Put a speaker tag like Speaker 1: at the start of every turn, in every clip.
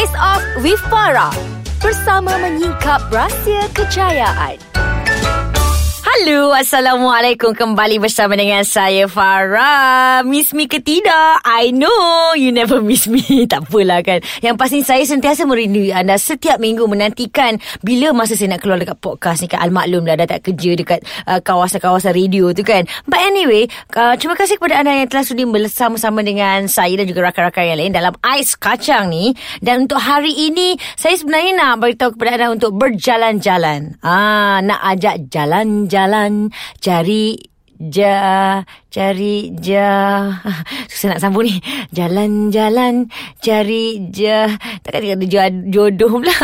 Speaker 1: Face Off with Farah bersama menyingkap rahsia kejayaan. Halo, Assalamualaikum. Kembali bersama dengan saya Farah. Miss me ke tidak? I know you never miss me. Tak apalah kan? Yang pasti saya sentiasa merindui anda Setiap minggu menantikan Bila masa saya nak keluar dekat podcast ni kan? Al-maklum dah, dah tak kerja dekat uh, kawasan-kawasan radio tu kan? But anyway uh, Terima kasih kepada anda yang telah sudi bersama-sama dengan saya Dan juga rakan-rakan yang lain Dalam Ais Kacang ni. Dan untuk hari ini Saya sebenarnya nak beritahu kepada anda Untuk berjalan-jalan. Ah, Nak ajak jalan-jalan jalan cari ja cari ja. Susah nak sambung ni. Jalan-jalan cari ja. Takkan dia jodoh pula.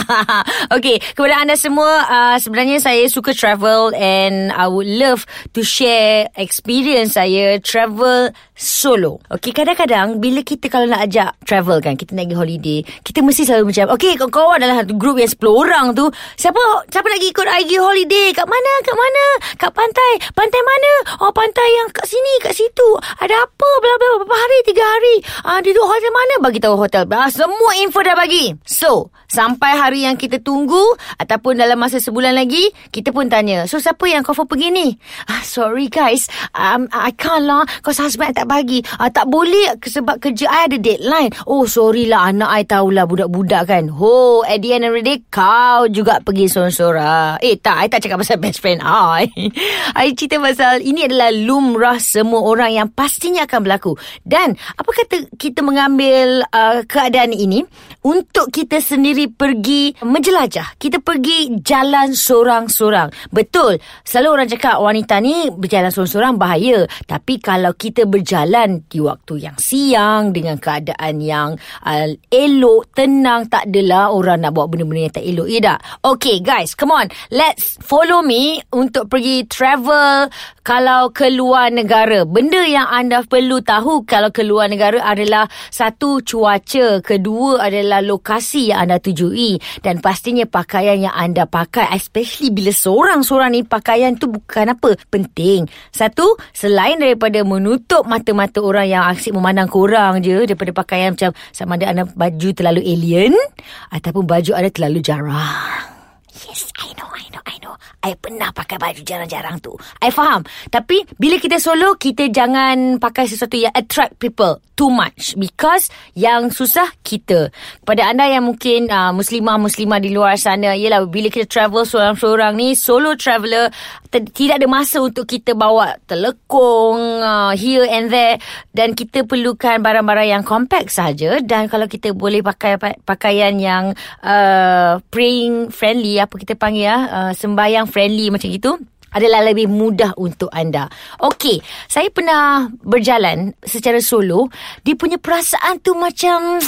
Speaker 1: Okey kepada anda semua uh, sebenarnya saya suka travel and I would love to share experience saya travel solo. Okey kadang-kadang bila kita kalau nak ajak travel kan kita nak pergi holiday kita mesti selalu macam okey kawan-kawan adalah satu group yang 10 orang tu. Siapa siapa nak ikut I pergi holiday? Kat mana kat mana? Kat pantai. Pantai mana? Oh pantai yang kat sini kat situ. Ada apa? Bla bla berapa hari tiga hari. Ah uh, duduk hotel mana? Bagi tahu hotel. Ah, semua info dah bagi. So sampai hari yang kita tunggu ataupun dalam masa sebulan lagi kita pun tanya so siapa yang confirm pergi ni? Ah sorry guys. Um, I can't lah. Cause husband tak bagi. Ah, tak boleh sebab kerja I ada deadline. Oh sorry lah. Anak I tahulah budak-budak kan. Oh at the end of the day kau juga pergi sorang-sorang eh tak. I tak cakap pasal best friend I. I cerita pasal ini adalah lumrah semua orang yang pastinya akan berlaku. Dan apa kata kita mengambil uh, keadaan ini untuk kita sendiri pergi menjelajah. Kita pergi jalan sorang-sorang. Betul. Selalu orang cakap wanita ni berjalan sorang-sorang bahaya. Tapi kalau kita berjalan di waktu yang siang dengan keadaan yang uh, elok, tenang, tak adalah orang nak buat benda-benda yang tak elok. Ya tak? Okay guys, come on. Let's follow me untuk pergi travel kalau keluar negara. Benda yang anda perlu tahu kalau keluar negara adalah satu cuaca, kedua adalah lokasi yang anda tujui dan pastinya pakaian yang anda pakai especially bila seorang-seorang ni pakaian tu bukan apa penting. Satu, selain daripada menutup mata-mata orang yang asyik memandang korang je daripada pakaian macam sama ada anda baju terlalu alien ataupun baju anda terlalu jarang. Yes, I know, I know, I pernah pakai baju jarang-jarang tu. I faham. Tapi bila kita solo, kita jangan pakai sesuatu yang attract people too much. Because yang susah kita. Pada anda yang mungkin uh, muslimah-muslimah di luar sana, ialah bila kita travel seorang-seorang ni, solo traveller, tidak ada masa untuk kita bawa telekong uh, here and there. Dan kita perlukan barang-barang yang compact saja. Dan kalau kita boleh pakai pakaian yang uh, praying friendly, apa kita panggil ya, uh, sembayang friendly macam itu adalah lebih mudah untuk anda. Okey, saya pernah berjalan secara solo. Dia punya perasaan tu macam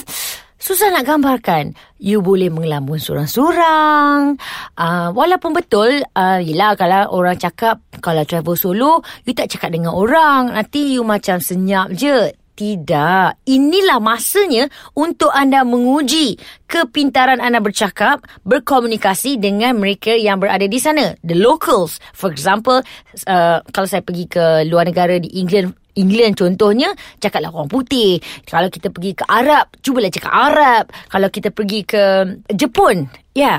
Speaker 1: susah nak gambarkan. You boleh mengelamun surang-surang. Uh, walaupun betul, uh, yelah kalau orang cakap kalau travel solo, you tak cakap dengan orang. Nanti you macam senyap je. Tidak. Inilah masanya untuk anda menguji kepintaran anda bercakap, berkomunikasi dengan mereka yang berada di sana. The locals. For example, uh, kalau saya pergi ke luar negara di England, England contohnya, cakaplah orang putih. Kalau kita pergi ke Arab, cubalah cakap Arab. Kalau kita pergi ke Jepun, ya, yeah,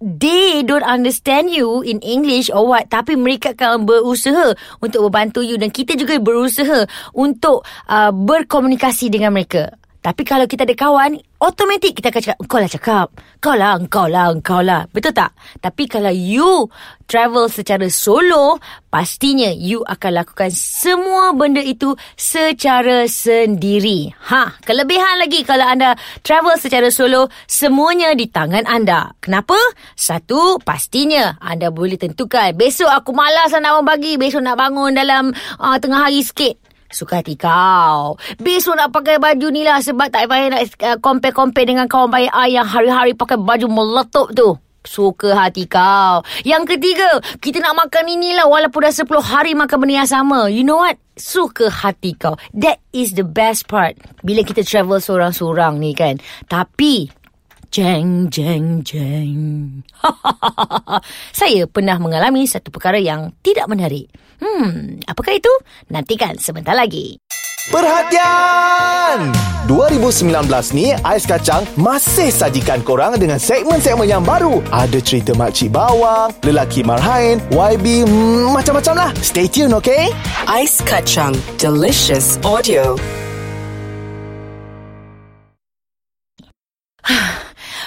Speaker 1: they don't understand you in English or what tapi mereka akan berusaha untuk membantu you dan kita juga berusaha untuk uh, berkomunikasi dengan mereka tapi kalau kita ada kawan, automatik kita akan cakap, kau lah cakap. Kau lah, kau lah, kau lah. Betul tak? Tapi kalau you travel secara solo, pastinya you akan lakukan semua benda itu secara sendiri. Ha, kelebihan lagi kalau anda travel secara solo, semuanya di tangan anda. Kenapa? Satu, pastinya anda boleh tentukan. Besok aku malas nak bagi, besok nak bangun dalam uh, tengah hari sikit. Suka hati kau. Besok nak pakai baju ni lah sebab tak payah nak uh, compare-compare dengan kawan baik I yang hari-hari pakai baju meletup tu. Suka hati kau. Yang ketiga, kita nak makan inilah walaupun dah 10 hari makan benda yang sama. You know what? Suka hati kau. That is the best part. Bila kita travel seorang-seorang ni kan. Tapi, Jeng, jeng, jeng. Saya pernah mengalami satu perkara yang tidak menarik. Hmm, apakah itu? Nantikan sebentar lagi.
Speaker 2: Perhatian! 2019 ni Ais Kacang masih sajikan korang dengan segmen-segmen yang baru. Ada cerita makcik bawang, lelaki marhain, YB, hmm, macam-macam lah. Stay tune, okay?
Speaker 3: Ais Kacang. Delicious audio.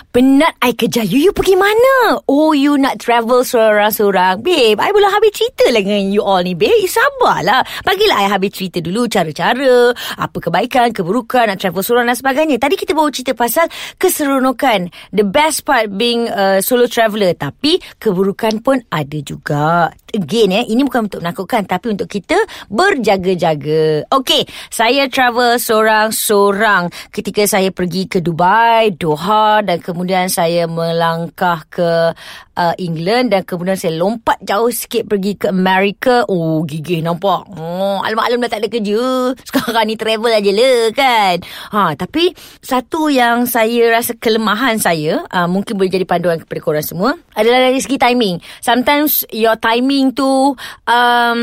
Speaker 1: Penat I kerja You, you pergi mana? Oh, you nak travel seorang-seorang. Babe, I belum habis cerita lah dengan you all ni, babe. Sabarlah Bagilah I habis cerita dulu Cara-cara Apa kebaikan, keburukan Nak travel seorang dan sebagainya. Tadi kita baru cerita pasal Keseronokan. The best part being a solo traveller Tapi keburukan pun ada juga. Again eh Ini bukan untuk menakutkan Tapi untuk kita Berjaga-jaga. Okay Saya travel seorang-seorang. Ketika saya pergi ke Dubai Doha Dan kemudian kemudian saya melangkah ke uh, England dan kemudian saya lompat jauh sikit pergi ke Amerika. Oh, gigih nampak. Oh, alam-alam dah tak ada kerja. Sekarang ni travel aja lah kan. Ha, tapi satu yang saya rasa kelemahan saya, uh, mungkin boleh jadi panduan kepada korang semua, adalah dari segi timing. Sometimes your timing tu um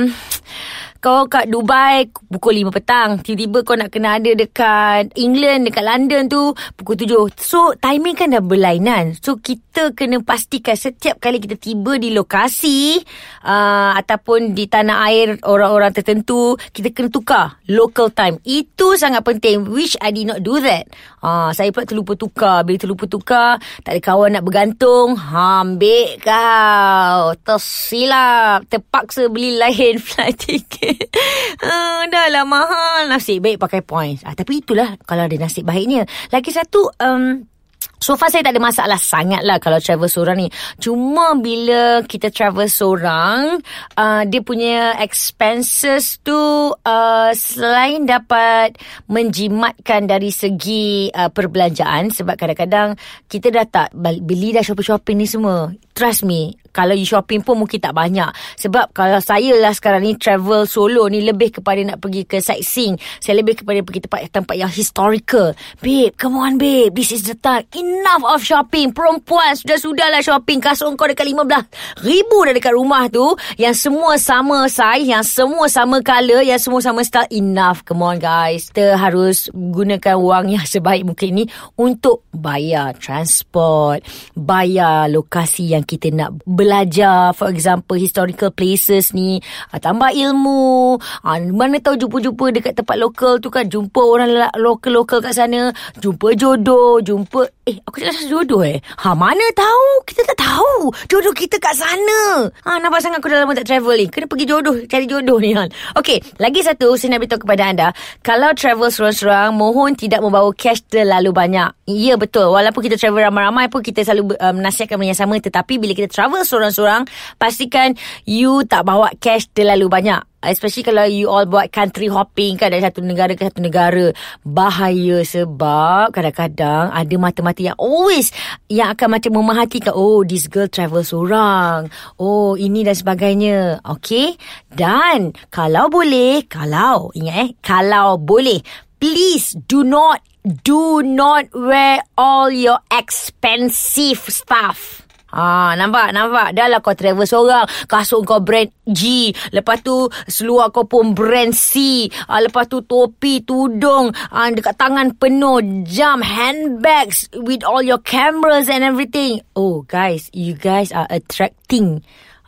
Speaker 1: kau kat Dubai pukul 5 petang. Tiba-tiba kau nak kena ada dekat England, dekat London tu pukul 7. So, timing kan dah berlainan. So, kita kena pastikan setiap kali kita tiba di lokasi uh, ataupun di tanah air orang-orang tertentu, kita kena tukar local time. Itu sangat penting. Which I did not do that. Uh, saya pula terlupa tukar. Bila terlupa tukar, tak ada kawan nak bergantung. Ambil kau. Tersilap. Terpaksa beli lain flight ticket uh, dah lah mahal. Nasib baik pakai points. Ah, tapi itulah kalau ada nasib baiknya. Lagi satu... Um, So far saya tak ada masalah sangat lah kalau travel seorang ni. Cuma bila kita travel seorang, uh, dia punya expenses tu uh, selain dapat menjimatkan dari segi uh, perbelanjaan sebab kadang-kadang kita dah tak beli dah shopping-shopping ni semua. Trust me, kalau you shopping pun mungkin tak banyak. Sebab kalau saya lah sekarang ni travel solo ni lebih kepada nak pergi ke sightseeing. Saya lebih kepada pergi tempat-tempat yang historical. Babe, come on babe. This is the time. Enough of shopping. Perempuan sudah-sudah lah shopping. Kasut kau dekat 15 ribu dah dekat rumah tu. Yang semua sama size. Yang semua sama color. Yang semua sama style. Enough. Come on guys. Kita harus gunakan wang yang sebaik mungkin ni untuk bayar transport. Bayar lokasi yang kita nak belajar for example historical places ni uh, tambah ilmu. Uh, mana tahu jumpa-jumpa dekat tempat lokal tu kan jumpa orang lokal-lokal kat sana jumpa jodoh jumpa eh aku cakap pasal jodoh eh. Ha mana tahu? Kita tak tahu. Jodoh kita kat sana. Ha nampak sangat aku dah lama tak travel ni. Kena pergi jodoh cari jodoh ni kan okey lagi satu saya nak beritahu kepada anda. Kalau travel seorang-seorang mohon tidak membawa cash terlalu banyak. Ya betul. Walaupun kita travel ramai-ramai pun kita selalu um, menasihatkan benda yang sama. Tetapi bila kita travel seorang-seorang pastikan you tak bawa cash terlalu banyak Especially kalau you all buat country hopping kan dari satu negara ke satu negara. Bahaya sebab kadang-kadang ada mata-mata yang always yang akan macam memahatikan. Oh, this girl travel seorang. Oh, ini dan sebagainya. Okay. Dan kalau boleh, kalau, ingat eh, kalau boleh, please do not, do not wear all your expensive stuff. Ha, nampak, nampak. Dah lah kau travel seorang. Kasut kau brand G. Lepas tu, seluar kau pun brand C. Ha, lepas tu, topi, tudung. Ha, dekat tangan penuh. Jam, handbags with all your cameras and everything. Oh, guys. You guys are attracting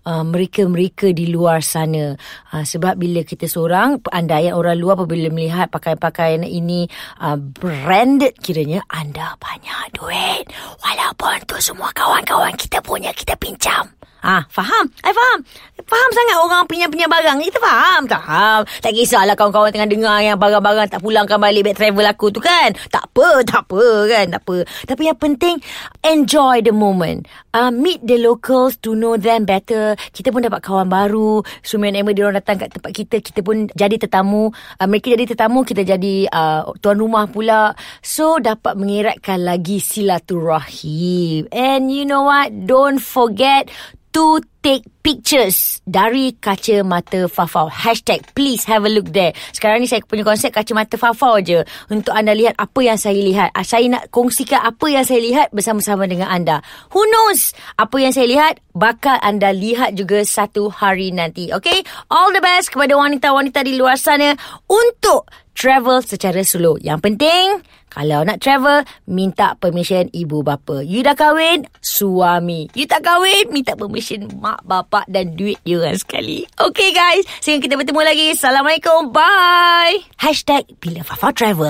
Speaker 1: uh, mereka-mereka di luar sana. Uh, sebab bila kita seorang, andaian orang luar apabila melihat pakaian-pakaian ini uh, branded kiranya, anda banyak duit. Walaupun tu semua kawan-kawan kita punya, kita pinjam. Ah, faham? I faham. Faham sangat orang punya-punya barang. Kita faham. Faham. Tak kisahlah kawan-kawan tengah dengar yang barang-barang tak pulangkan balik back travel aku tu kan. Tak apa, tak apa kan. Tak apa. Tapi yang penting, enjoy the moment. Uh, meet the locals to know them better. Kita pun dapat kawan baru. So, main dia datang kat tempat kita. Kita pun jadi tetamu. Uh, mereka jadi tetamu, kita jadi uh, tuan rumah pula. So, dapat mengeratkan lagi silaturahim. And you know what? Don't forget to take pictures dari kacamata Fafau. Hashtag please have a look there. Sekarang ni saya punya konsep kacamata Fafau je. Untuk anda lihat apa yang saya lihat. Ah, Saya nak kongsikan apa yang saya lihat bersama-sama dengan anda. Who knows? Apa yang saya lihat bakal anda lihat juga satu hari nanti. Okay? All the best kepada wanita-wanita di luar sana untuk travel secara slow. Yang penting, kalau nak travel, minta permission ibu bapa. You dah kahwin, suami. You tak kahwin, minta permission mak bapak dan duit you orang sekali. Okay guys, sehingga kita bertemu lagi. Assalamualaikum. Bye. Hashtag Bila Fafa Travel.